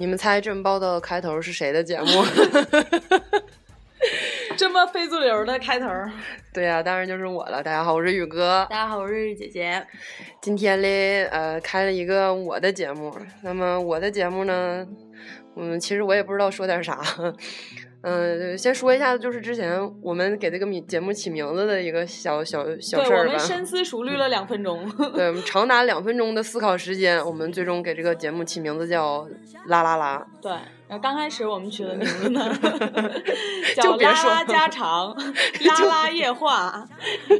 你们猜这么报道的开头是谁的节目？这么非主流的开头。对呀、当然就是我了。大家好，我是宇哥。大家好，我是瑞瑞姐姐。今天嘞，呃，开了一个我的节目。那么我的节目呢，嗯，其实我也不知道说点啥。嗯、先说一下，就是之前我们给这个名节目起名字的一个小小小事对，我儿吧们。深思熟虑了两分钟。对，我们长达两分钟的思考时间，我们最终给这个节目起名字叫“啦啦啦对，然后刚开始我们取的名字呢，就叫拉拉家常，拉拉夜话，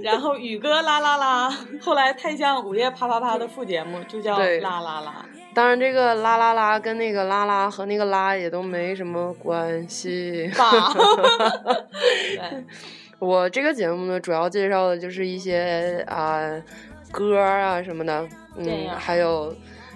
然后宇哥啦啦啦，后来太像午夜啪啪啪的副节目，就叫对啦啦啦。”。当然，这个“啦啦啦”跟那个“啦啦”和那个“啦”也都没什么关系。我这个节目呢，主要介绍的就是一些啊、歌啊什么的，嗯，还有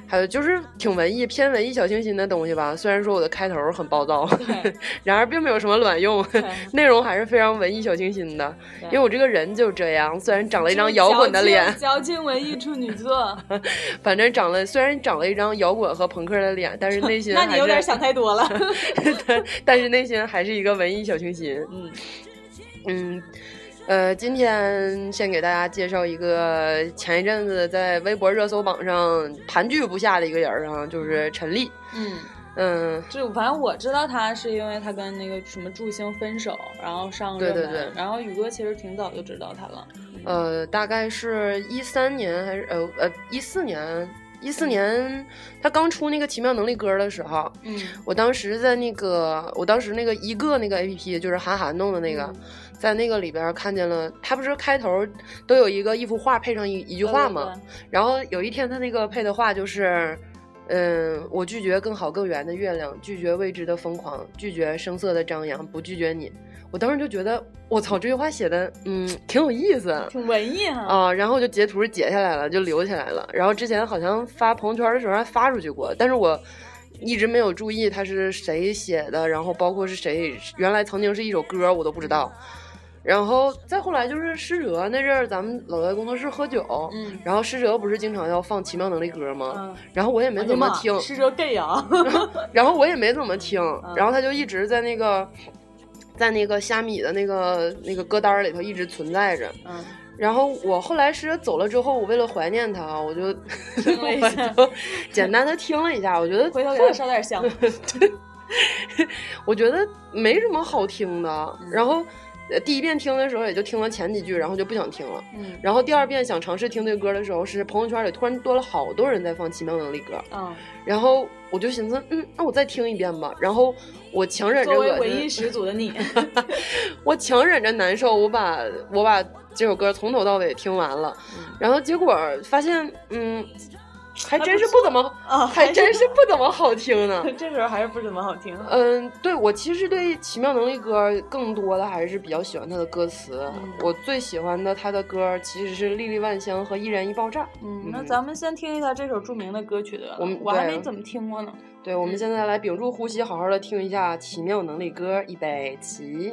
还有就是挺文艺、偏文艺小清新的东西吧。虽然说我的开头很暴躁，对 然而并没有什么卵用，对 内容还是非常文艺小清新的。因为我这个人就这样，虽然长了一张摇滚的脸，矫情文艺处女座，反正长了虽然长了一张摇滚和朋克的脸，但是内心那你有点想太多了。但但是内心还是一个文艺小清新。嗯，嗯，呃，今天先给大家介绍一个前一阵子在微博热搜榜上盘踞不下的一个人儿啊，就是陈粒。嗯，嗯，就反正我知道他是因为他跟那个什么祝星分手，然后上热门。对对对然后宇哥其实挺早就知道他了。呃，大概是一三年还是呃呃一四年。一四年，他刚出那个《奇妙能力歌》的时候，嗯我当时在那个，我当时那个一个那个 A P P，就是韩寒弄的那个，嗯在那个里边看见了，他不是开头都有一个一幅画配上一一句话吗？？然后有一天他那个配的话就是，嗯，我拒绝更好更圆的月亮，拒绝未知的疯狂，拒绝声色的张扬，不拒绝你。我当时就觉得，我操，这句话写的，嗯，挺有意思。挺文艺哈。啊，然后我就截图截下来了，就留起来了。然后之前好像发朋友圈的时候还发出去过，但是我一直没有注意他是谁写的，然后包括是谁，原来曾经是一首歌，我都不知道。然后再后来就是施哲那阵儿，咱们老在工作室喝酒，嗯然后施哲不是经常要放《奇妙能力歌》吗？嗯，然后我也没怎么听，施哲 gay 啊？然后我也没怎么听，然后他就一直在那个在那个虾米的那个那个歌单儿里头一直存在着。嗯，然后我后来是走了之后，我为了怀念他，我就听了一 我下就简单的听了一下，我觉得回头给他烧点香。对我觉得没什么好听的。嗯然后呃第一遍听的时候也就听了前几句，然后就不想听了。嗯然后第二遍想尝试听这个歌的时候，是朋友圈里突然多了好多人在放《奇妙能力歌》，嗯，然后我就寻思，嗯，那我再听一遍吧。然后我强忍着作为恶心文艺始祖的你，我强忍着难受，我把我把这首歌从头到尾听完了，然后结果发现，嗯，还真是不怎么，啊还真是不怎么好听呢。这时候还是不怎么好听。嗯，对我其实对《奇妙能力歌》更多的还是比较喜欢它的歌词。嗯我最喜欢的它的歌其实是《粒粒万香》和《易燃易爆炸》。嗯，那咱们先听一下这首著名的歌曲的。我们我还没怎么听过呢。对，我们现在来屏住呼吸，好好的听一下《奇妙能力歌》，预备起。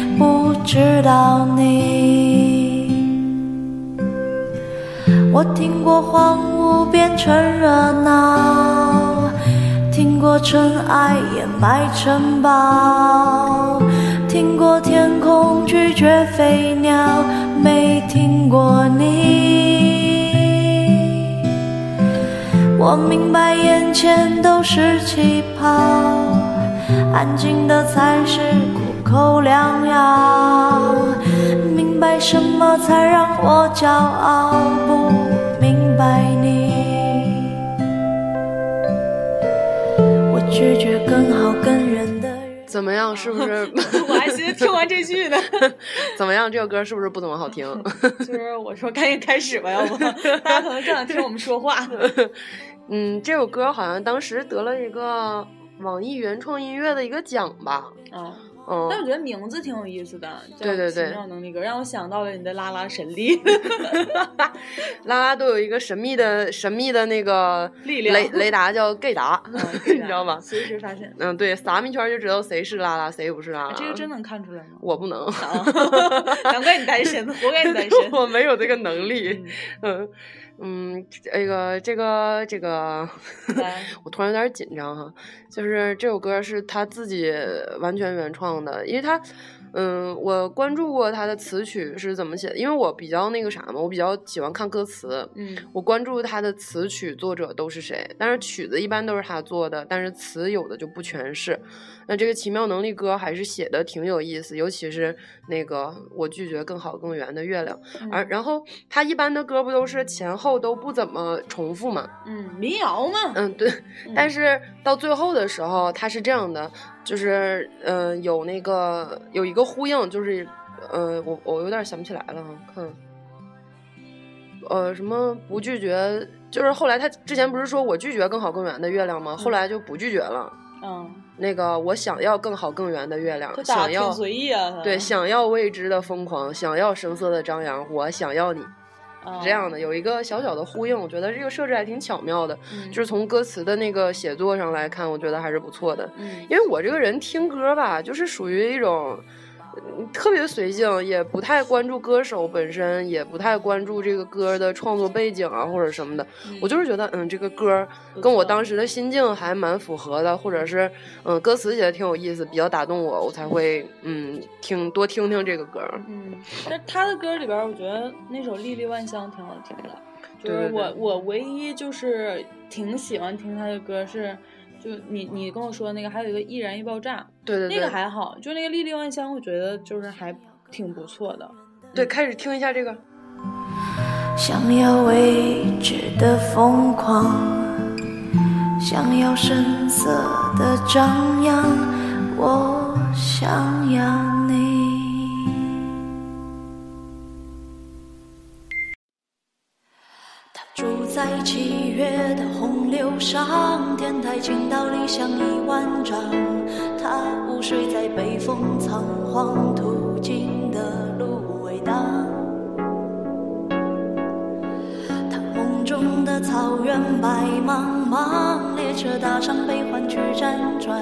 不知道你。我听过荒芜变成热闹，听过尘埃掩埋城堡，听过天空拒绝飞鸟，没听过你。我明白眼前都是气泡，安静的才是口良药，明白什么才让我骄傲，不明白你，我拒绝更好更远。怎么样？是不是？我还寻思听完这句呢。怎么样？这首歌是不是不怎么好听？就是我说赶紧开始吧，要不大家可能正想听我们说话。嗯，这首歌好像当时得了一个网易原创音乐的一个奖吧。啊、嗯，但我觉得名字挺有意思的，对对对，奇妙能力歌让我想到了你的拉拉神力，拉拉都有一个神秘的神秘的那个力量雷雷达叫 gay 达，你知道吗？随时发现。嗯，对，撒一圈就知道谁是拉拉，谁不是拉拉。这个真能看出来吗？我不能，难怪你单身，活该你单身。我没有这个能力，嗯。嗯，那个，这个，这个，我突然有点紧张哈。就是这首歌是他自己完全原创的，因为他。嗯，我关注过他的词曲是怎么写的，因为我比较那个啥嘛，我比较喜欢看歌词。嗯，我关注他的词曲作者都是谁，但是曲子一般都是他做的，但是词有的就不全是。那这个奇妙能力歌还是写的挺有意思，尤其是那个我拒绝更好更圆的月亮。而然后他一般的歌不都是前后都不怎么重复嘛？嗯，民谣嘛。嗯，对。但是到最后的时候，他是这样的。就是，嗯，有那个有一个呼应，就是，呃，我我有点想不起来了哈，看，呃，什么不拒绝，就是后来他之前不是说我拒绝更好更圆的月亮吗？后来就不拒绝了，嗯，那个我想要更好更圆的月亮，想要随意啊，对，想要未知的疯狂，想要声色的张扬，我想要你。是这样的有一个小小的呼应，我觉得这个设置还挺巧妙的，就是从歌词的那个写作上来看，我觉得还是不错的。因为我这个人听歌吧，就是属于一种。特别随性，也不太关注歌手本身，也不太关注这个歌的创作背景啊或者什么的。我就是觉得，嗯，这个歌跟我当时的心境还蛮符合的，或者是，嗯，歌词写的挺有意思，比较打动我，我才会，嗯，听多听听这个歌。嗯，但他的歌里边，我觉得那首《粒粒万香》挺好听的。就是我，我唯一就是挺喜欢听他的歌是。就你你跟我说那个，还有一个易燃易爆炸，对对对，那个还好，就那个粒粒万香，我觉得就是还挺不错的。对，开始听一下这个。想要未知的疯狂，想要声色的张扬，我想要你。他住在七月的洪流上，天台倾倒理想一万丈。他午睡在北风仓皇途经的芦苇荡。他梦中的草原白茫茫，列车搭上悲欢去辗转。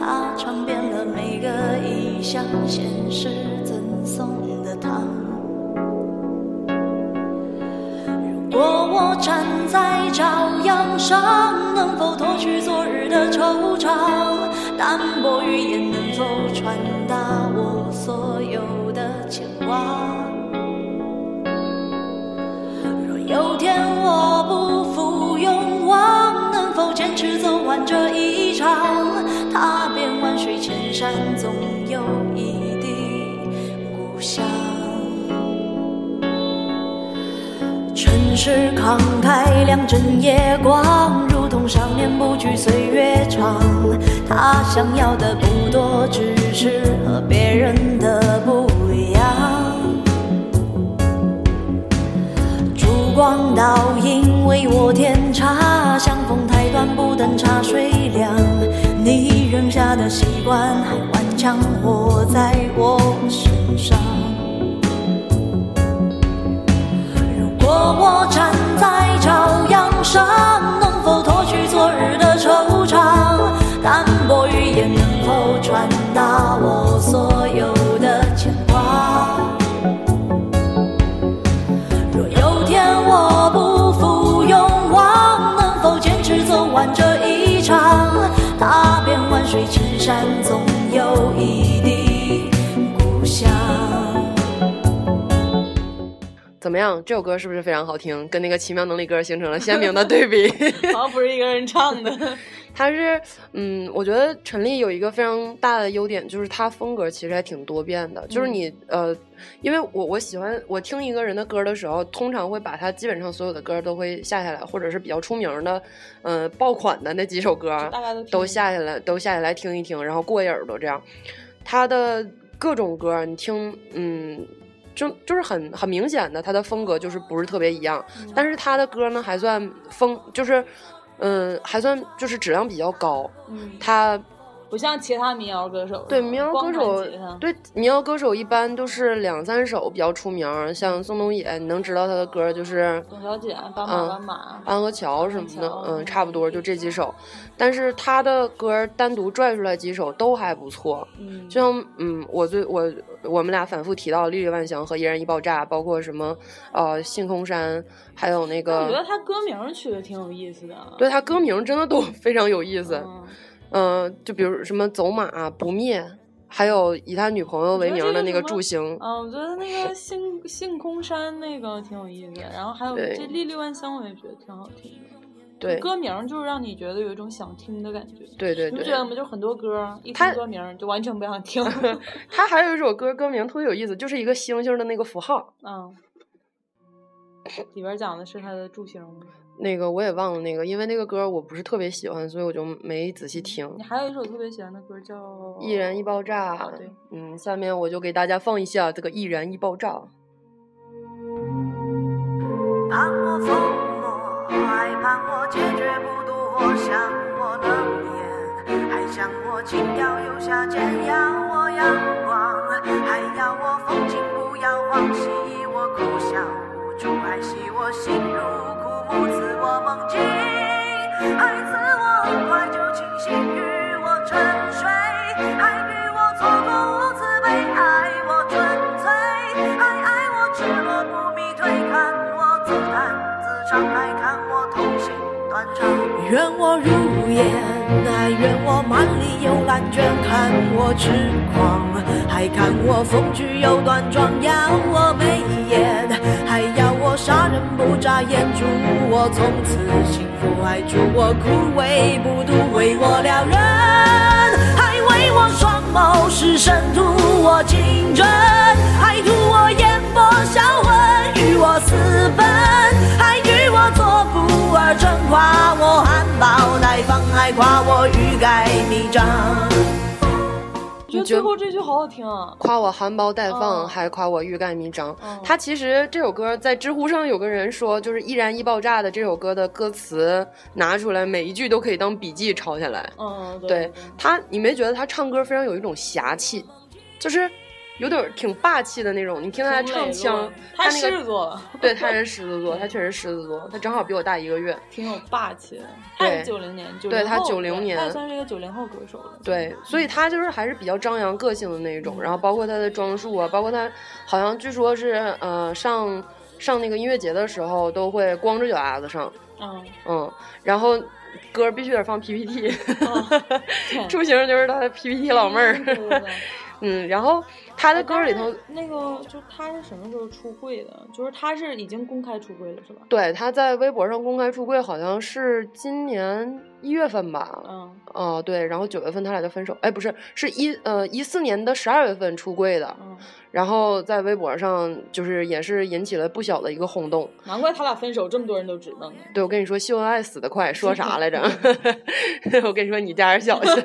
他尝遍了每个异乡现实赠送的糖。如果我站在上，能否脱去昨日的惆怅？淡薄语言能否传达我所有的牵挂？若有天我不负勇往，能否坚持走完这一场？踏遍万水千山，总有一地故乡。是慷慨，两枕夜光，如同少年不惧岁月长。他想要的不多，只是和别人的不一样。烛光倒影为我添茶，相逢太短，不等茶水凉。你扔下的习惯，还顽强活在我身上。我站在朝阳上，能否脱去昨日怎么样？这首歌是不是非常好听？跟那个奇妙能力歌形成了鲜明的对比。好像不是一个人唱的。他是，嗯，我觉得陈粒有一个非常大的优点，就是他风格其实还挺多变的。就是你，呃，因为我我喜欢我听一个人的歌的时候，通常会把他基本上所有的歌都会下下来，或者是比较出名的，呃，爆款的那几首歌都下下来，都下下来听一听，然后过一耳朵这样。他的各种歌，你听，嗯。就就是很很明显的，他的风格就是不是特别一样，但是他的歌呢还算风，就是，嗯，还算就是质量比较高。嗯，他。不像其他民谣歌手，对民谣歌手，对民谣歌手一般都是两三首比较出名，像宋冬野，你能知道他的歌就是《董小姐》《斑马斑马》《安河桥》什么的，嗯，差不多就这几首。但是他的歌单独拽出来几首都还不错，嗯，就像嗯，我最我我们俩反复提到《粒粒万象》和《一人一爆炸》，包括什么呃《星空山》，还有那个，我觉得他歌名取的挺有意思的，对他歌名真的都 非常有意思。嗯，就比如什么走马不灭，还有以他女朋友为名的那个祝星。嗯，我觉得那个星星空山那个挺有意思，然后还有这粒粒万香，我也觉得挺好听的。对，歌名就是让你觉得有一种想听的感觉。对对对，你觉得吗？就很多歌一听歌名就完全不想听。他还有一首歌歌名特别有意思，就是一个星星的那个符号。嗯，里边讲的是他的祝星吗？那个我也忘了那个，因为那个歌我不是特别喜欢，所以我就没仔细听。你还有一首特别喜欢的歌叫《易燃易爆炸》。对，嗯，下面我就给大家放一下这个《易燃易爆炸》。盼我疯魔，还盼我不渡，我想我能言，还想我情调又下贱，要我阳光，还要我风情不要忘记我哭笑无助，还系我心如。不赐我梦境，还赐我很快就清醒，与我沉睡，还与我错过无慈悲，爱我纯粹，还爱我赤裸不迷退，看我自弹自唱，还看我痛心断肠。愿我如烟，还愿我满里有蓝卷，看我痴狂，还看我风趣又端庄，要我眉眼，还要。杀人不眨眼，祝我从此幸福，还祝我枯萎不渡，为我撩人，还为我双眸是神，图我情真，还图我眼波销魂，与我私奔，还与我做不二臣，夸我含苞待放，还夸我欲盖弥彰。觉得最后这句好好听啊！夸我含苞待放，还夸我欲盖弥彰。他其实这首歌在知乎上有个人说，就是《易燃易爆炸》的这首歌的歌词拿出来，每一句都可以当笔记抄下来。嗯，对他，你没觉得他唱歌非常有一种侠气，就是。有点挺霸气的那种，你听他唱腔，他狮子座，对，他是狮子座，他确实狮子座，他正好比我大一个月，挺有霸气的。他是九零年，对他九零年，他算是一个九零后歌手了。对，所以他就是还是比较张扬个性的那种，然后包括他的装束啊，包括他好像据说是呃上上那个音乐节的时候都会光着脚丫子上，嗯嗯，然后歌必须得放 PPT，出行就是他的 PPT 老妹儿，嗯，然后。他的歌里头那个，就他是什么时候出柜的？就是他是已经公开出柜了，是吧？对，他在微博上公开出柜，好像是今年一月份吧。嗯。哦，对，然后九月份他俩就分手。哎，不是，是一呃一四年的十二月份出柜的。嗯。然后在微博上就是也是引起了不小的一个轰动。难怪他俩分手，这么多人都知道呢。对，我跟你说，秀恩爱死得快，说啥来着？我跟你说，你加点小心。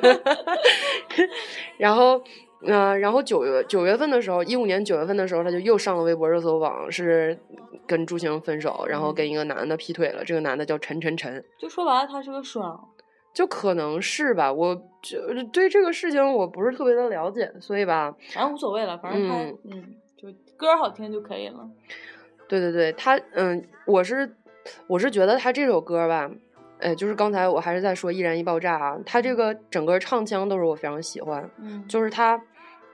然后。嗯，然后九月九月份的时候，一五年九月份的时候，他就又上了微博热搜榜，是跟朱星分手，然后跟一个男的劈腿了。这个男的叫陈晨晨，就说白了，他是个爽，就可能是吧。我就对这个事情我不是特别的了解，所以吧，反正无所谓了，反正他嗯，就歌好听就可以了。对对对，他嗯，我是我是觉得他这首歌吧。哎，就是刚才我还是在说《易燃易爆炸》啊，他这个整个唱腔都是我非常喜欢，嗯，就是他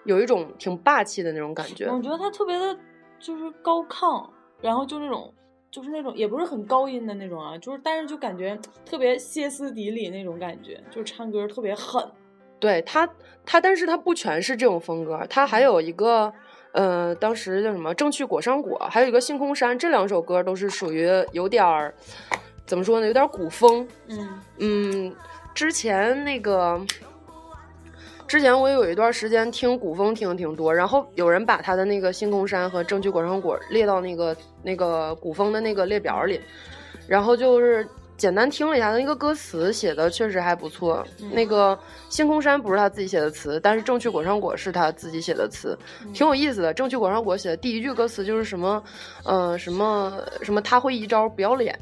有一种挺霸气的那种感觉。我觉得他特别的，就是高亢，然后就那种，就是那种也不是很高音的那种啊，就是但是就感觉特别歇斯底里那种感觉，就是唱歌特别狠。对他，他但是他不全是这种风格，他还有一个，呃，当时叫什么《正去果上果》，还有一个《星空山》，这两首歌都是属于有点儿。怎么说呢？有点古风，嗯嗯，之前那个。之前我有一段时间听古风听的挺多，然后有人把他的那个《星空山》和《正趣果上果》列到那个那个古风的那个列表里，然后就是简单听了一下，他那个歌词写的确实还不错。那个《星空山》不是他自己写的词，但是《正趣果上果》是他自己写的词，挺有意思的。《正趣果上果》写的第一句歌词就是什么，呃，什么什么他会一招不要脸，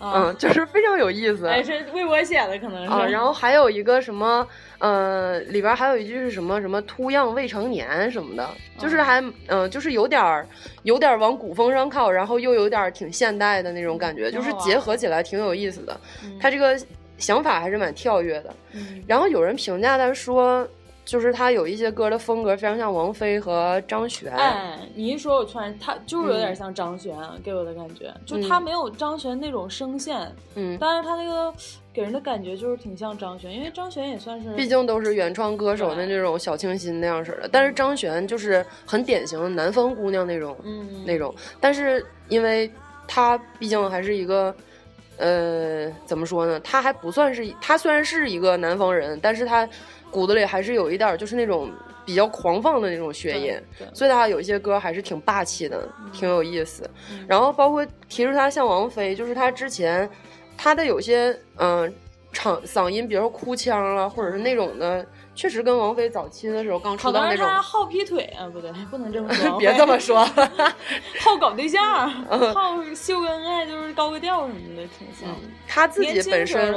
嗯，就是非常有意思。哎，是为我写的，可能是。啊，然后还有一个什么。呃，里边还有一句是什么什么秃样未成年什么的，就是还嗯，就是有点儿有点往古风上靠，然后又有点挺现代的那种感觉，就是结合起来挺有意思的。他这个想法还是蛮跳跃的。然后有人评价他说。就是他有一些歌的风格非常像王菲和张悬。哎，你一说，我突然他就是有点像张悬，给我的感觉，就他没有张悬那种声线，嗯，但是他那个给人的感觉就是挺像张悬，因为张悬也算是，毕竟都是原创歌手的那种小清新那样式的。但是张悬就是很典型的南方姑娘那种，嗯，那种。但是因为他毕竟还是一个，呃，怎么说呢？他还不算是，他虽然是一个南方人，但是他。骨子里还是有一点，就是那种比较狂放的那种血音，所以他有一些歌还是挺霸气的，挺有意思。然后包括提出他像王菲，就是他之前他的有些嗯唱嗓音，比如说哭腔啊，或者是那种的，确实跟王菲早期的时候刚出道那种。他好劈腿啊，不对，不能这么说。别这么说，好搞对象，好秀恩爱，就是高个调什么的，挺像。他自己本身，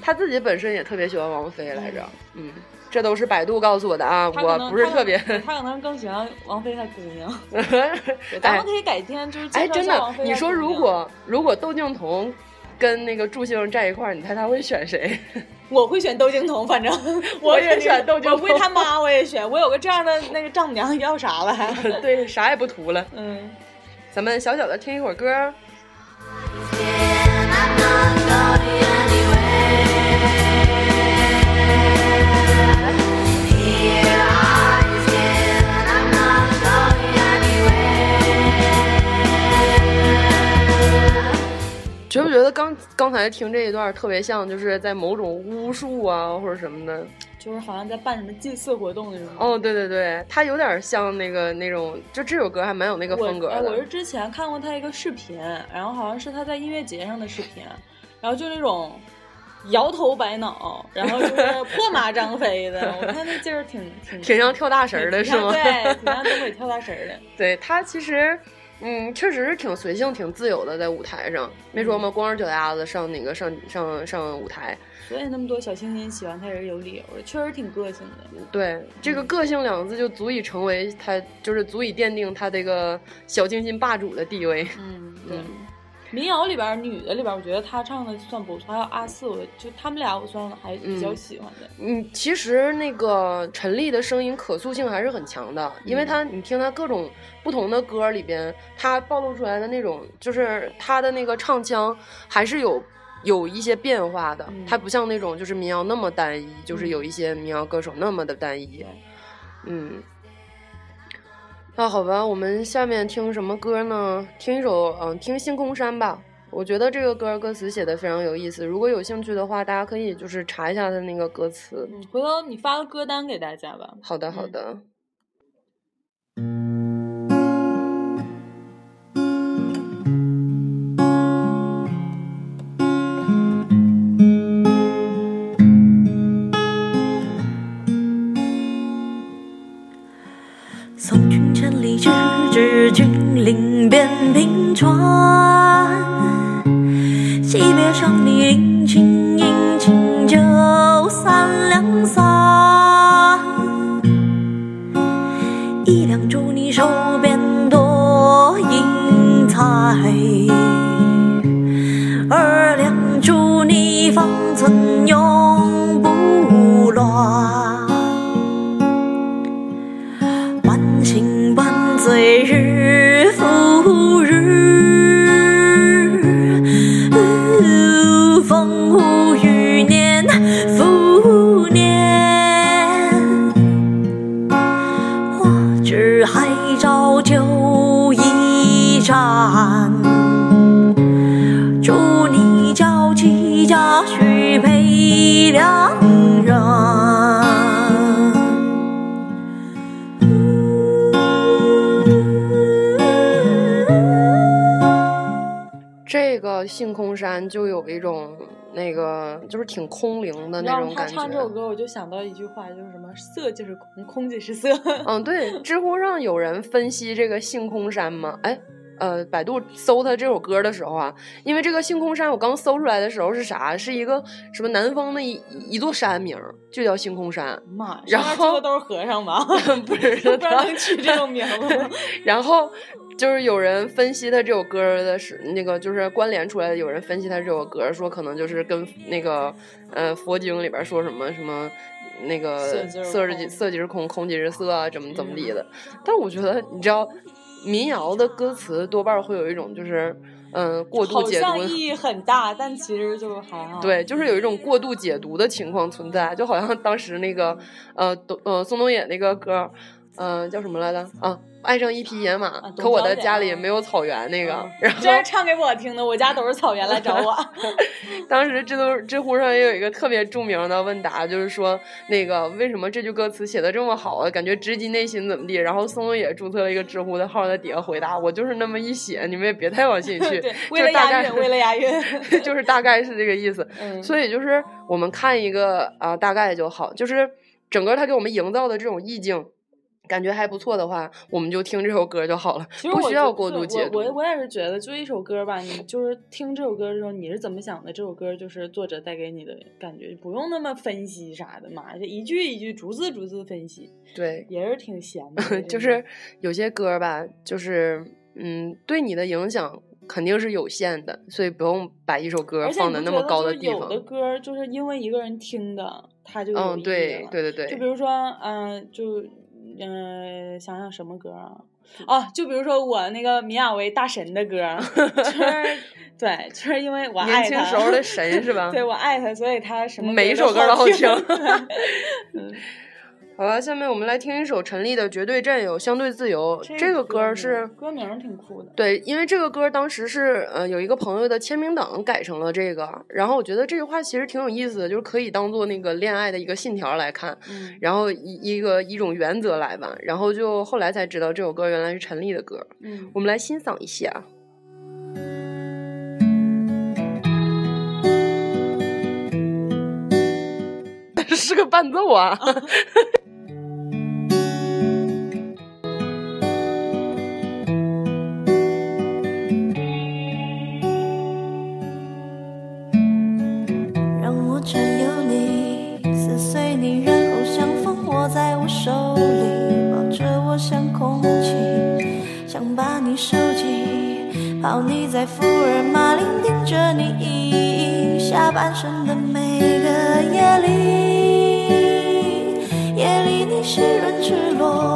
他自己本身也特别喜欢王菲来着。嗯，这都是百度告诉我的啊，我不是特别。他可能更喜欢王菲，她姑娘。咱们可以改天就是哎，真的，你说如果如果窦靖童跟那个祝星在一块儿，你猜他会选谁？我会选窦靖童，反正 我也选窦靖童。我为他妈我也选，我有个这样的那个丈母娘，要啥了还？对，啥也不图了。嗯，咱们小小的听一会儿歌。觉不觉得刚刚才听这一段特别像，就是在某种巫术啊或者什么的，就是好像在办什么祭祀活动那种。哦，对对对，他有点像那个那种，就这首歌还蛮有那个风格的。我是之前看过他一个视频，然后好像是他在音乐节上的视频，然后就那种摇头摆脑，然后就是 破马张飞的，我看那劲儿挺挺挺像跳大神的是吗？对，挺像东北跳大神的。对他其实。嗯，确实是挺随性、挺自由的，在舞台上没说嘛，光着脚丫子上那个上上上舞台，所以那么多小清新喜欢他也是有理由的，确实挺个性的。对，这个“个性”两个字就足以成为他，就是足以奠定他这个小清新霸主的地位。嗯，对。民谣里边女的里边，我觉得她唱的算不错。还有阿四，我就他们俩，我算还比较喜欢的。嗯，其实那个陈粒的声音可塑性还是很强的，因为她你听她各种不同的歌里边，她暴露出来的那种，就是她的那个唱腔还是有有一些变化的。她不像那种就是民谣那么单一，就是有一些民谣歌手那么的单一。嗯。那好吧，我们下面听什么歌呢？听一首，嗯，听《星空山》吧。我觉得这个歌歌词写的非常有意思。如果有兴趣的话，大家可以就是查一下它那个歌词。回头你发个歌单给大家吧。好的，好的。知岭边平川，惜别伤离，殷勤。性空山就有一种那个，就是挺空灵的那种感觉。他唱这首歌，我就想到一句话，就是什么“色即是空，空即是色”。嗯，对。知乎上有人分析这个性空山吗？哎。呃，百度搜他这首歌的时候啊，因为这个星空山，我刚搜出来的时候是啥？是一个什么南方的一一座山名，就叫星空山。妈，然后都是和尚吗？不是，他能取这种名字。然后就是有人分析他这首歌的是那个，就是关联出来的。有人分析他这首歌，说可能就是跟那个呃佛经里边说什么什么那个色即色即是空，空即是色啊，怎么怎么地的。但我觉得，你知道。民谣的歌词多半会有一种就是，嗯，过度解读，意义很大，但其实就还好。对，就是有一种过度解读的情况存在，就好像当时那个，呃，东呃宋冬野那个歌，嗯，叫什么来着？啊。爱上一匹野马，可我的家里没有草原。那个，然后这是唱给我听的。我家都是草原，来找我。当时知都知乎上也有一个特别著名的问答，就是说那个为什么这句歌词写的这么好啊？感觉直击内心怎么地？然后松松也注册了一个知乎的号，在底下回答：“我就是那么一写，你们也别太往心里去。”为了押韵，为了押韵，就是大概是这个意思。所以就是我们看一个啊，大概就好。就是整个他给我们营造的这种意境。感觉还不错的话，我们就听这首歌就好了，不需要过度解读。我我也是觉得，就一首歌吧，你就是听这首歌的时候，你是怎么想的？这首歌就是作者带给你的感觉，不用那么分析啥的嘛，就一句一句，逐字逐字分析。对，也是挺闲的。就是有些歌吧，就是嗯，对你的影响肯定是有限的，所以不用把一首歌放在那么高的地方。有的歌就是因为一个人听的，他就嗯，对对对对。就比如说，嗯，就。嗯，想想什么歌啊？哦，就比如说我那个米娅维大神的歌，就 是对，就是因为我爱他。年轻时候的神 是吧？对，我爱他，所以他什么每一首歌都好听。嗯。好了，下面我们来听一首陈粒的《绝对占有，相对自由》。这个歌是歌名挺酷的。对，因为这个歌当时是呃有一个朋友的签名档改成了这个，然后我觉得这句话其实挺有意思的，就是可以当做那个恋爱的一个信条来看，然后一一个一种原则来吧。然后就后来才知道这首歌原来是陈粒的歌。嗯，我们来欣赏一下。是个伴奏啊。在福尔马林，盯着你下半生的每个夜里，夜里你湿润赤裸。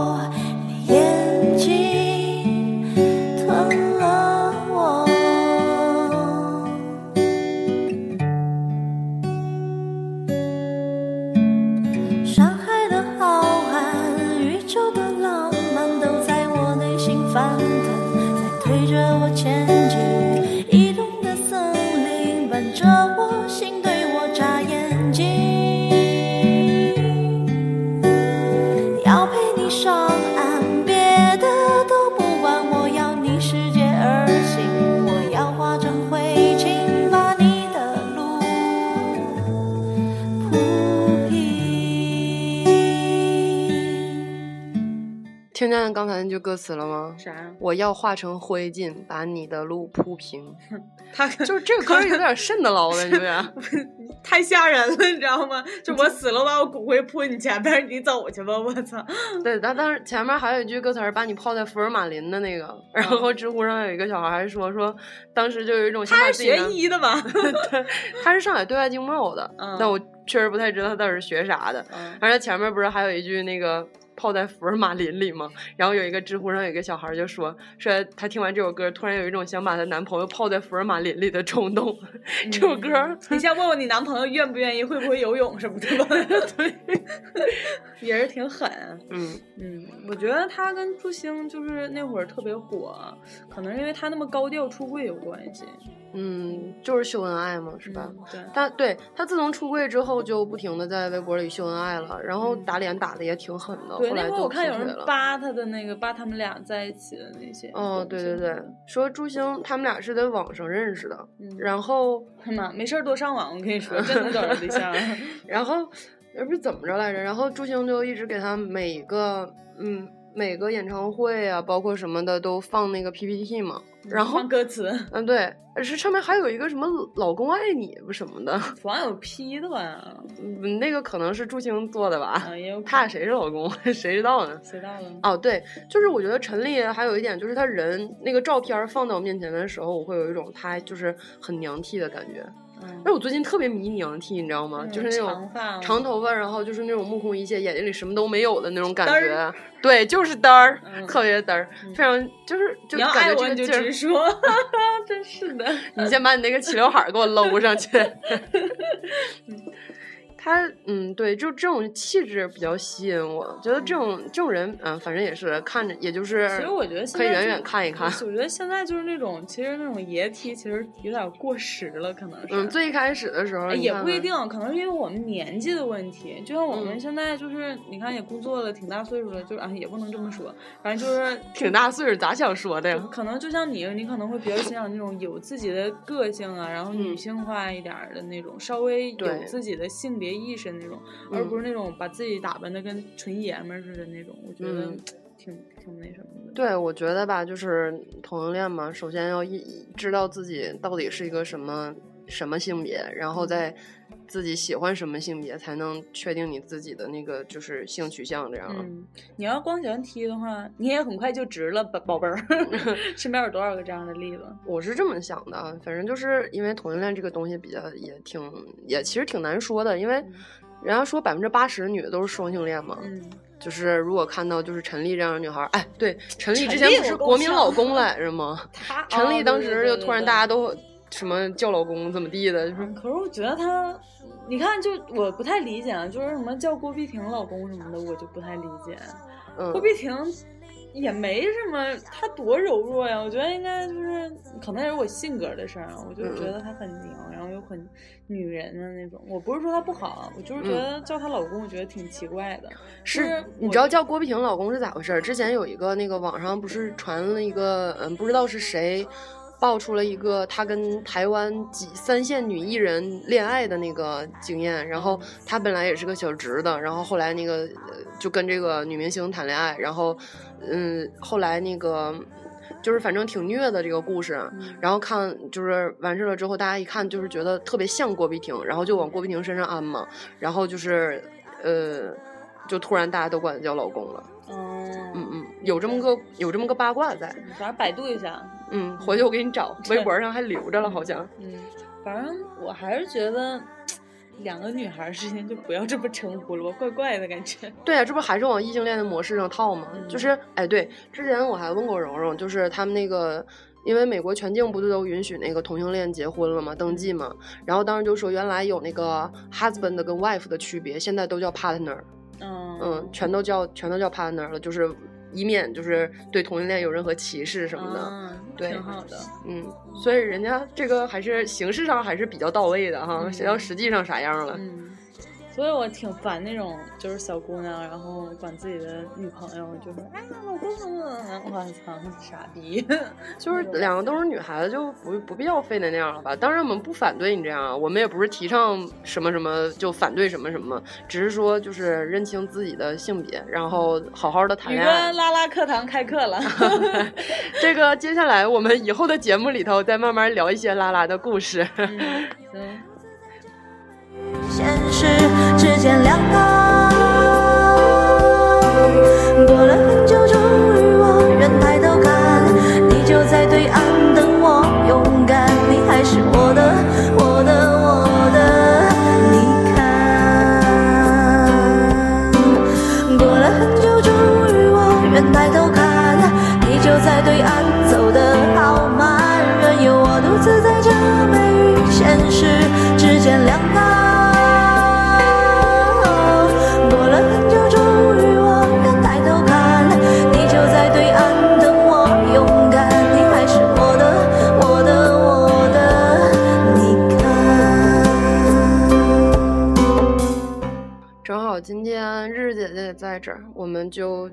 句歌词了吗？啥？我要化成灰烬，把你的路铺平。他就是这个歌有点瘆得 牢的，是 不是？太吓人了，你知道吗？就我死了，把我骨灰铺你前边，你走去吧，我操！对，但但是前面还有一句歌词把你泡在福尔马林的那个。然后知乎上有一个小孩还说说，当时就有一种他是学医的吧？对，他是上海对外经贸的。嗯但我确实不太知道他到底是学啥的。嗯而且前面不是还有一句那个。泡在福尔马林里吗？然后有一个知乎上有一个小孩就说说他听完这首歌，突然有一种想把她男朋友泡在福尔马林里的冲动。这首歌，你先问问你男朋友愿不愿意，会不会游泳什么的吧？对，也是挺狠。嗯嗯，我觉得他跟朱星就是那会儿特别火，可能是因为他那么高调出柜有关系。嗯，就是秀恩爱嘛，是吧？对，他对他自从出柜之后，就不停的在微博里秀恩爱了，然后打脸打的也挺狠的。对，那会我看有人扒他的那个，扒他们俩在一起的那些。哦，对对对，说朱星他们俩是在网上认识的，然后 妈没事多上网，我跟你说，真能找着对象。然后也不是怎么着来着，然后朱星就一直给他每个嗯。每个演唱会啊，包括什么的都放那个 PPT 嘛，然后歌词，嗯，对，是上面还有一个什么“老公爱你”不什么的，网友 P 的吧？嗯，那个可能是朱星做的吧？他俩谁是老公？谁知道呢？谁知道呢？哦，对，就是我觉得陈丽还有一点，就是他人那个照片放在我面前的时候，我会有一种他就是很娘气的感觉。那我最近特别迷娘替，你知道吗？就是那种长头发，然后就是那种目空一切，眼睛里什么都没有的那种感觉。对，就是嘚儿，特别嘚儿，非常就是就感觉这个劲儿。说，真是的。你先把你那个齐刘海给我搂上去。他嗯，对，就这种气质比较吸引我，觉得这种这种人，嗯，反正也是看着，也就是。其实我觉得可以远远看一看。我觉得现在就是那种，其实那种爷踢其实有点过时了，可能是。嗯，最一开始的时候也不一定，可能是因为我们年纪的问题。就像我们现在就是，你看也工作了挺大岁数了，就是啊，也不能这么说，反正就是 挺大岁数，咋想说的呀？可能就像你，你可能会比较欣赏那种有自己的个性啊，然后女性化一点的那种，稍微有自己的性别。意识那种，而不是那种把自己打扮的跟纯爷们似的那种，我觉得挺挺那什么的。对，我觉得吧，就是同性恋嘛，首先要一知道自己到底是一个什么什么性别，然后再自己喜欢什么性别，才能确定你自己的那个就是性取向这样。嗯，你要光喜欢 T 的话，你也很快就直了，宝宝贝儿。身边有多少个这样的例子？我是这么想的，反正就是因为同性恋这个东西比较也挺也其实挺难说的，因为人家说百分之八十的女的都是双性恋嘛。嗯，就是如果看到就是陈丽这样的女孩，哎，对，陈丽之前不是国民老公来着 吗？陈丽当时就突然大家都什么叫老公怎么地的，可是我觉得他。你看，就我不太理解啊，就是什么叫郭碧婷老公什么的，我就不太理解。郭碧婷也没什么，她多柔弱呀。我觉得应该就是，可能也是我性格的事儿啊。我就觉得她很娘，然后又很女人的那种。我不是说她不好，我就是觉得叫她老公，我觉得挺奇怪的。是，你知道叫郭碧婷老公是咋回事？之前有一个那个网上不是传了一个，嗯，不知道是谁。爆出了一个他跟台湾几三线女艺人恋爱的那个经验，然后他本来也是个小直的，然后后来那个就跟这个女明星谈恋爱，然后嗯，后来那个就是反正挺虐的这个故事，然后看就是完事了之后，大家一看就是觉得特别像郭碧婷，然后就往郭碧婷身上安嘛，然后就是呃，就突然大家都管他叫老公了。嗯嗯嗯，有这么个有这么个八卦在，反正百度一下。嗯，回去我给你找，微博上还留着了，好像。嗯，反正我还是觉得两个女孩之间就不要这么称呼了吧，怪怪的感觉。对啊，这不还是往异性恋的模式上套吗？就是，哎，对，之前我还问过蓉蓉，就是他们那个，因为美国全境不是都允许那个同性恋结婚了吗？登记嘛，然后当时就说原来有那个 husband 跟 wife 的区别，现在都叫 partner。嗯嗯，全都叫全都叫 partner 了，就是。以免就是对同性恋有任何歧视什么的，对，挺好的，嗯，所以人家这个还是形式上还是比较到位的哈，想要实际上啥样了。所以我挺烦那种就是小姑娘，然后管自己的女朋友就是啊老公，我操，傻逼！就是两个都是女孩子，就不不必要非得那样了吧？当然我们不反对你这样，我们也不是提倡什么什么就反对什么什么，只是说就是认清自己的性别，然后好好的谈恋爱。拉拉课堂开课了，这个接下来我们以后的节目里头再慢慢聊一些拉拉的故事。行。现实之间两个，过了很久，终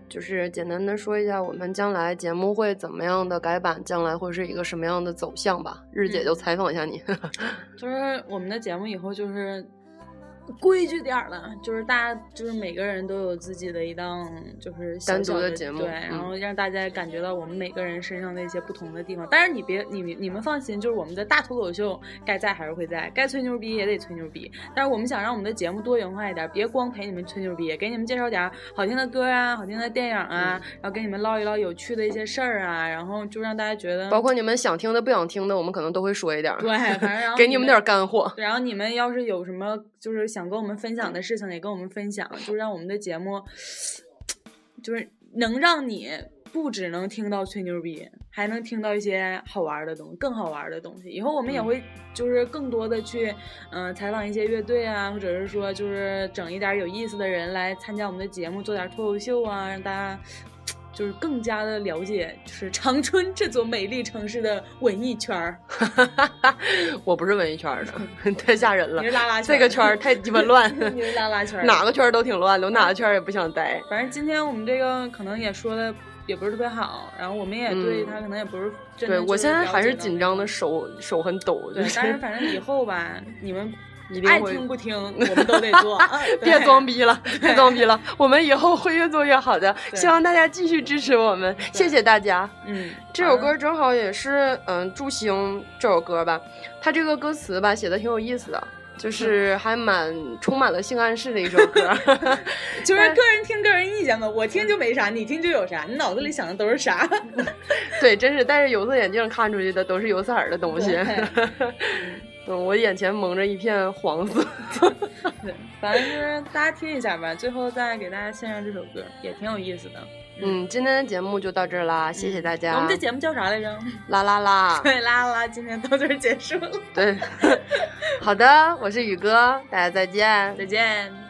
就就是简单的说一下我们将来节目会怎么样的改版，将来会是一个什么样的走向吧。日姐就采访一下你，就是我们的节目以后就是规矩点儿了，就是大家就是每个人都有自己的一档就是小单独的节目对，嗯然后让大家感觉到我们每个人身上的一些不同的地方。但是你别你们你们放心，就是我们的大脱口秀该在还是会在，该吹牛逼也得吹牛逼。但是我们想让我们的节目多元化一点，别光陪你们吹牛逼，给你们介绍点儿好听的歌啊，好听的电影啊，嗯然后给你们唠一唠有趣的一些事儿啊，然后就让大家觉得 包括你们想听的、不想听的，我们可能都会说一点儿，对，反正然后 给你们点儿干货。然后你们要是有什么就是想跟我们分享的事情，也跟我们分享，就让我们的节目就是能让你不只能听到吹牛逼，还能听到一些好玩的东西，更好玩的东西。以后我们也会就是更多的去嗯、采访一些乐队啊，或者是说就是整一点有意思的人来参加我们的节目，做点脱口秀啊，让大家。就是更加的了解，就是长春这座美丽城市的文艺圈儿。我不是文艺圈儿的，太吓人了你是。拉拉圈这个圈儿太鸡巴乱，你是拉拉圈儿哪个圈儿都挺乱的，我哪个圈儿也不想待。反正今天我们这个可能也说的也不是特别好，然后我们也对嗯他可能也不是真对的。我现在还是紧张的。手手很抖，对，但是反正以后吧，你们一定会爱听不听，我们都得做。别装逼了，别装逼了，我们以后会越做越好的，希望大家继续支持我们，谢谢大家。嗯，这首歌正好也是嗯《祝星》这首歌吧，它这个歌词吧写的挺有意思的，就是还蛮充满了性暗示的一首歌。就是个人听个人意见吧，我听就没啥，你听就有啥，你脑子里想的都是啥。对，真是戴着有色眼镜看出去的都是有色儿的东西。对嗯，我眼前蒙着一片黄色。对，反正就是大家听一下吧，最后再给大家献上这首歌，也挺有意思的。嗯，今天的节目就到这儿啦，谢谢大家。我们这节目叫啥来着？啦啦啦，对，啦啦啦，今天到这儿结束了，对，好的，我是宇哥，大家再见。再见。